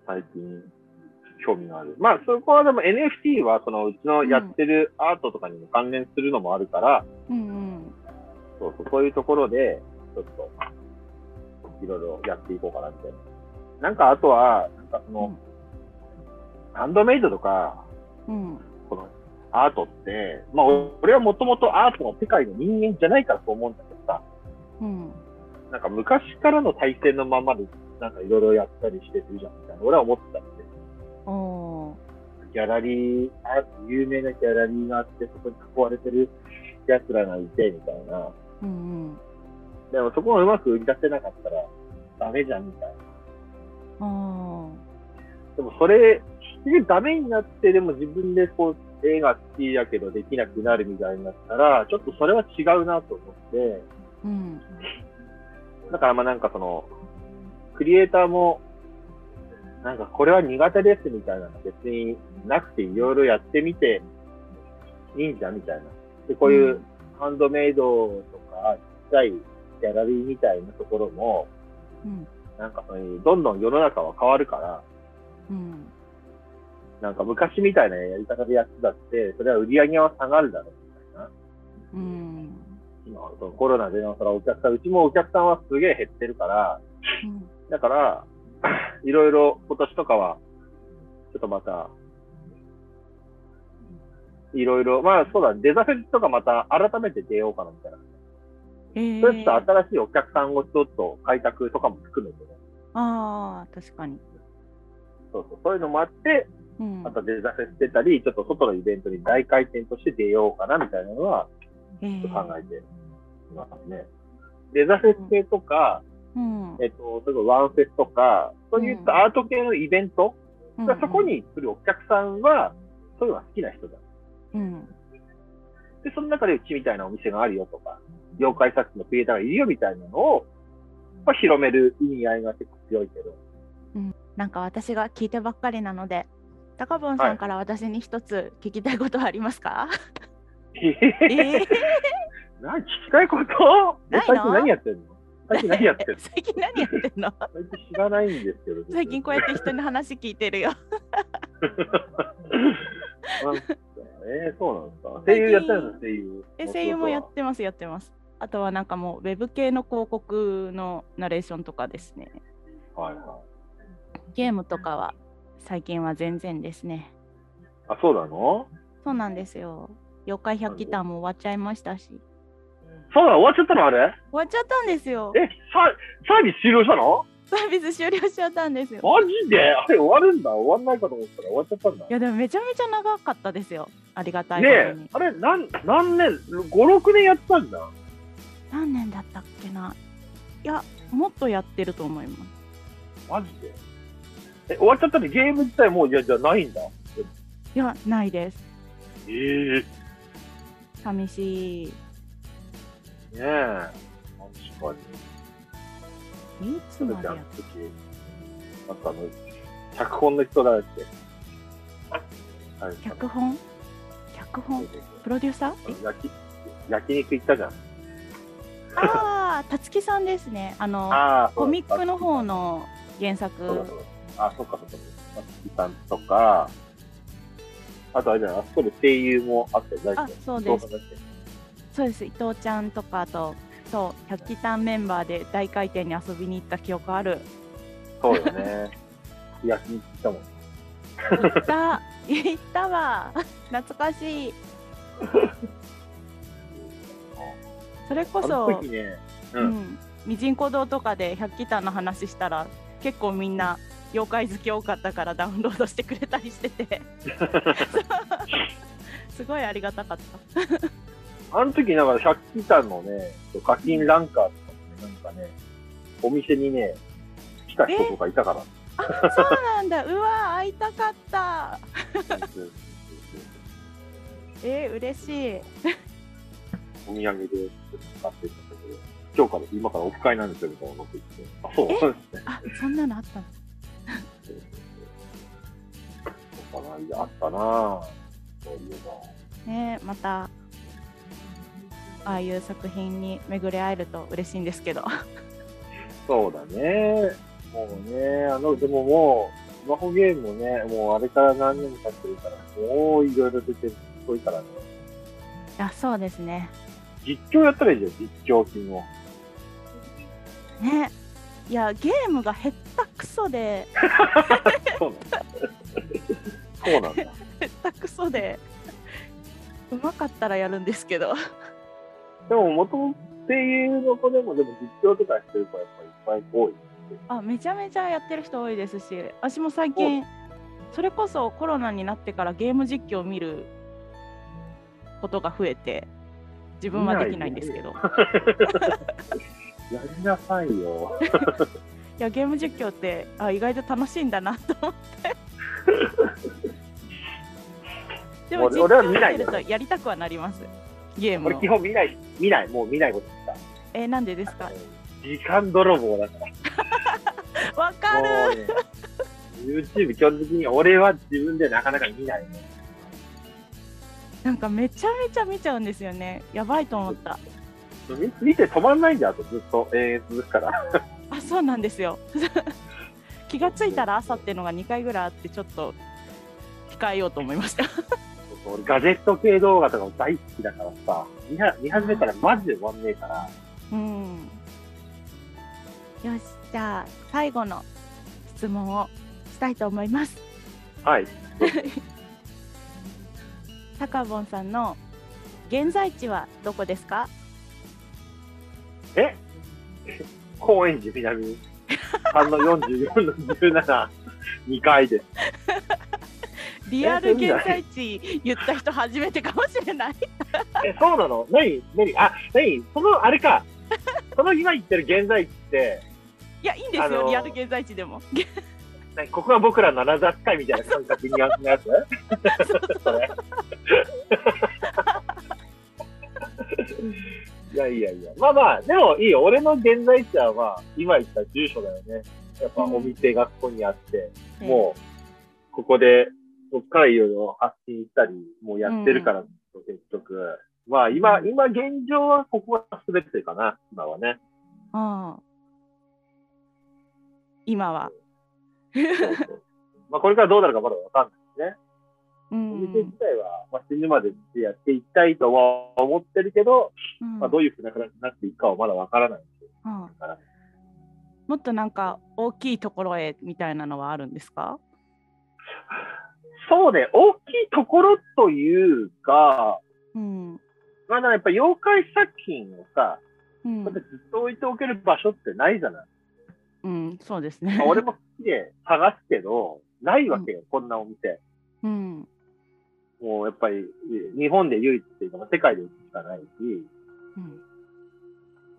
最近、興味がある。まあ、そこはでも NFT は、そのうちのやってるアートとかにも関連するのもあるから、うんうん。そうそう、そういうところで、ちょっと、いろいろやっていこうかなみたいな。なんか、あとは、なんかその、ハンドメイドとか、うん。このアートって、まあ、俺はもともとアートの世界の人間じゃないからと思うんだけどさ、うん。なんか昔からの体制のままで、なんかいろいろやったりしてるじゃん、みたいな。俺は思ってたんで。おーギャラリー、あ有名なギャラリーがあって、そこに囲われてる奴らがいて、みたいな。うんでもそこがうまく売り出せなかったらダメじゃん、みたいな。でもそれ、でダメになって、でも自分でこう、絵が好きだけどできなくなるみたいになったら、ちょっとそれは違うなと思って、ーうんだからまあなんかその、クリエイターも、なんかこれは苦手ですみたいなの別になくていろいろやってみていいんじゃんみたいな。で、こういうハンドメイドとか、ちっちゃいギャラリーみたいなところも、うん。なんかそういう、どんどん世の中は変わるから、うん。なんか昔みたいなやり方でやってたって、それは売り上げは下がるだろうみたいな。うん。今、コロナでのそのお客さん、うちもお客さんはすげえ減ってるから、うん。だから、いろいろ今年とかは、ちょっとまた、いろいろ、まあそうだ、デザフェスとかまた改めて出ようかなみたいな。えそれちょっー、と新しいお客さんをちょっと開拓とかも含めてね。ああ、確かに。そうそう、そういうのもあって、うんま。たデザフェス出たり、ちょっと外のイベントに大回転として出ようかなみたいなのは、えちょっと考ーえていますね。デザフェス系とか、うん。えっと、それこそワンフェスとか、そういったアート系のイベント、うんそこ。に来るお客さんは、そういうのが好きな人だ。うん。で、その中でうちみたいなお店があるよとか、妖怪作品のクリエイターがいるよみたいなのを、まあ、広める意味合いが結構強いけど。なんか私が聞いてばっかりなので、高ボンさんから私に一つ聞きたいことはありますか、ええー、何聞きたいこと？何やってんの？最近何やってんの？最近何やってんの？最近知らないんですけど。最近こうやって人の話聞いてるよ。えー、そうなんですか？声優やってるんです声優。え声優もやってます、やってます。あとはなんかもうウェブ系の広告のナレーションとかですね。はいはゲームとかは最近は全然ですね。い。あ、そうなの？そうなんですよ。妖怪百鬼ターンも終わっちゃいましたし。そうなの終わっちゃったのあれ？終わっちゃったんですよ。え、ササービス終了したの？サービス終了しちゃったんですよ。マジで？あれ終わるんだ終わんないかと思ったら終わっちゃったんだい。やでもめちゃめちゃ長かったですよ。ありがたいねことに。え、あれ、なん、何年、5、6年やってたんだ。何年だったっけな。いや、もっとやってると思います。マジで？え、終わっちゃったってゲーム自体もうじゃじゃないんだ。いや、ないです。ええ寂しい。ねえ。確かに。いつまでやっじゃあ時、なんかあの、脚本の人だって。はい脚本？脚本？プロデューサー？え焼き、焼肉行ったじゃん。ああ、たつきさんですね。あの、ああ、コミックの方の。の原作。そうだそうだあ、そっかそっか。松木さんとか、あとあれじゃない、あそこで声優もあったよ、大あ体。そうです伊藤さんだっけ？そうです。伊藤ちゃんとかあと、そう、百鬼ターンメンバーで大回転に遊びに行った記憶ある。そうよね。焼肉行ったもん。行った、行ったわ。懐かしい。それこそ、時ね、う。うんん、ミジンコ堂とかで百鬼ターンの話したら、結構みんな妖怪好き多かったからダウンロードしてくれたりしてて、すごいありがたかった。あの時、だから、百鬼タンのね、課金ランカーとかね、なんかね、お店にね、来た人とかいたから。あ、そうなんだ。うわ、会いたかった。えー、嬉しい。お土産で買ってったけど、今日から、今からオフ会なんですよ、みたいなこと言って。あ、そう、ですね。あ、そんなのあったの？そうかな、あったなぁ。そういえば。ね、また。ああいう作品に巡り会えると嬉しいんですけど。そうだね。もうね、あの、でももう、スマホゲームもね、もうあれから何年も経ってるから、もういろいろ出てる、すごいからね。あ、そうですね。実況やったらいいじゃん、実況金を。ね。いや、ゲームがへったくそで、そうなんだ。そうなんだ。へったくそで。うまかったらやるんですけど。でも、もともと声優の子でも、でも実況とかしてる子はやっぱりいっぱい多い。あ、めちゃめちゃやってる人多いですし、私も最近。それこそコロナになってからゲーム実況を見ることが増えて。自分はできないんですけど。い やりなさいよ。や、ゲーム実況って、あ、意外と楽しいんだなと思って。でも、俺実況見るとやりたくはなります。ゲーム俺を基本見ない、見ない、もう見ないこと言っえーなんでですか？た。時間泥棒だから。わかるね、YouTube 基本的に俺は自分でなかなか見ないね。なんかめちゃめちゃ見ちゃうんですよね。やばいと思った。み見て止まんないんだとずっと永遠続くから。あそうなんですよ 気がついたら朝っていうのが2回ぐらいあってちょっと控えようと思いました俺ガジェット系動画とかも大好きだからさ、見は見始めたらマジで終わんねえから。うん。よしじゃあ最後の質問をしたいと思います。はい。タカボンさんの現在地はどこですか？え？高円寺南。3の44の17、2階で。す。リアル現在地言った人初めてかもしれない。え、そうなの？何？何？あ、何？その、あれか。その今言ってる現在地って、いやいいんですよ、あのーリアル現在地でも。何？ここが僕らのアナザースカイみたいな感覚にやつのやついやいやいや。まあまあ、でもいいよ。俺の現在地はまあ、今言った住所だよね。やっぱお店がここにあって、もう、ここで、こっからいろいろ発信したり、もうやってるから、結局。まあ今、今現状はここが全てかな、今はね。うん今はそうそうまあこれからどうなるかまだわかんないですね。うおん店自体は、まあ、死ぬまでやっていきたいとは思ってるけど、うんまあ、どういうふうな形になっていくかはまだわからない。うんだからもっとなんか大きいところへみたいなのはあるんですか？そうね、大きいところというか、うん。まあ、やっぱ妖怪作品をさ、うん。ってずっと置いておける場所ってないじゃない？うん、そうですね。まあ、俺も好きで探すけど、ないわけよ、こんなお店。うん。もうやっぱり、日本で唯一っていうか、まあ世界でしかないし、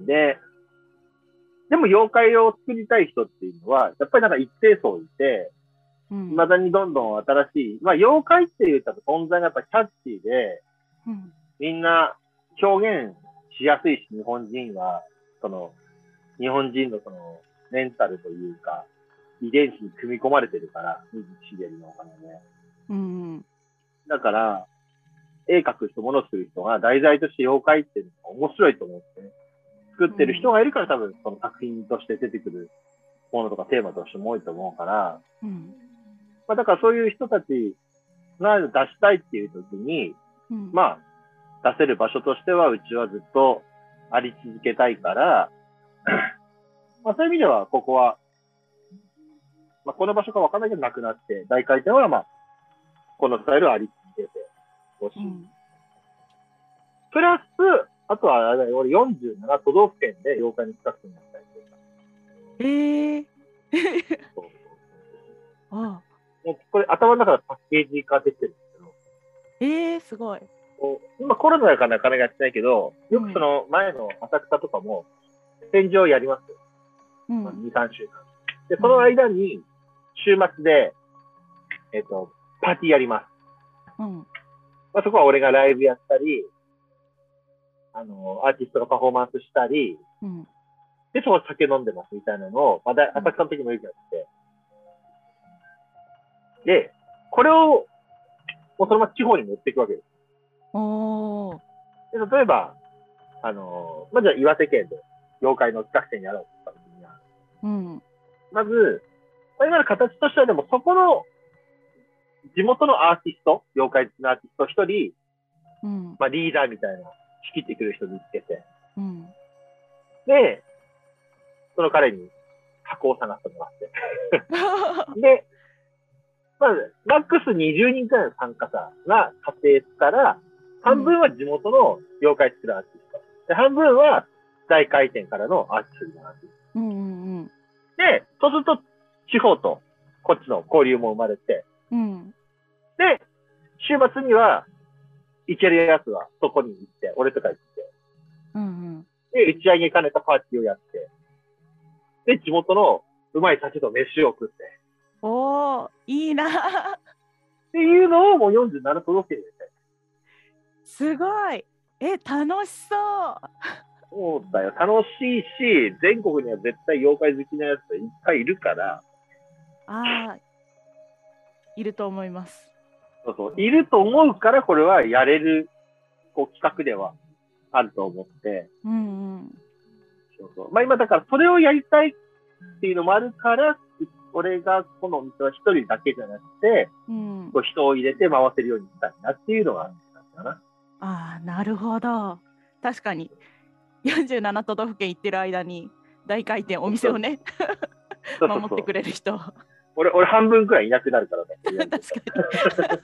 うん。で、でも妖怪を作りたい人っていうのは、やっぱりなんか一定層いて、うん。未だにどんどん新しい、まあ妖怪っていうと存在がやっぱキャッチーで、うん。みんな表現しやすいし、日本人は、その、日本人のその、メンタルというか、遺伝子に組み込まれてるから、水木しげるのお金ね。うんだから、絵描く人、物作る人が題材として妖怪っていうのが面白いと思って、作ってる人がいるから多分その作品として出てくるものとかテーマとしても多いと思うから、うんまあだからそういう人たちが出したいっていう時に、うん。まあ出せる場所としてはうちはずっとあり続けたいから、まあそういう意味ではここは、まあこの場所かわかんないけどなくなって、大回転はまあ、このスタイルはあり続けてほしい。うん。プラス、あとは俺47都道府県で妖怪の企画になったりとか。ええそうあもうこれ頭の中でパッケージ化できてるんですけど、ええすごい今コロナだからなかなかやってないけど、よくその前の浅草とかも展示をやりますよ。うんまあ2、3週間。で、その間に週末で、えっ、と、パーティーやります。うんまあ、そこは俺がライブやったり、あの、アーティストがパフォーマンスしたり、うんで、そこ酒飲んでますみたいなのを、まあ、だ浅草の時もよくやって。で、これを、もうそのまま地方に持っていくわけです。おー。で、例えば、あの、まずは岩手県で、妖怪の企画展やろうって言った時には、うん。まず、まあ、今の形としてはでも、そこの、地元のアーティスト、妖怪のアーティスト一人、うん。まあ、リーダーみたいな、仕切ってくる人見つけて、うん。で、その彼に箱を探してもらって。で、まず、マックス20人くらいの参加者が仮定したら、半分は地元の妖怪作るアーティスト。で、半分は大回転からのアーティストのアーティスうんうん。ト。で、そうすると、地方とこっちの交流も生まれて、うん。で、週末には、行けるやつはそこに行って、俺とか行って、うんうん。で、打ち上げ兼ねたパーティーをやって、で、地元のうまい酒と飯を食って、おーいいな。っていうのをもう47都道府県でやりたい。すごい。え楽しそう。そうだよ。楽しいし、全国には絶対妖怪好きなやついっぱいいるから、ああいると思います。そうそう、いると思うから、これはやれる、こう、企画ではあると思って、うんうん。そうそう。まあ今だからそれをやりたいっていうのもあるから、俺がこのお店は一人だけじゃなくて、うん、こう人を入れて回せるようにしたいなっていうのがあったかな。ああ、なるほど。確かに、47都道府県行ってる間に、大回転、お店をね、守ってくれる人。俺、俺半分くらいいなくなるからね。確かに。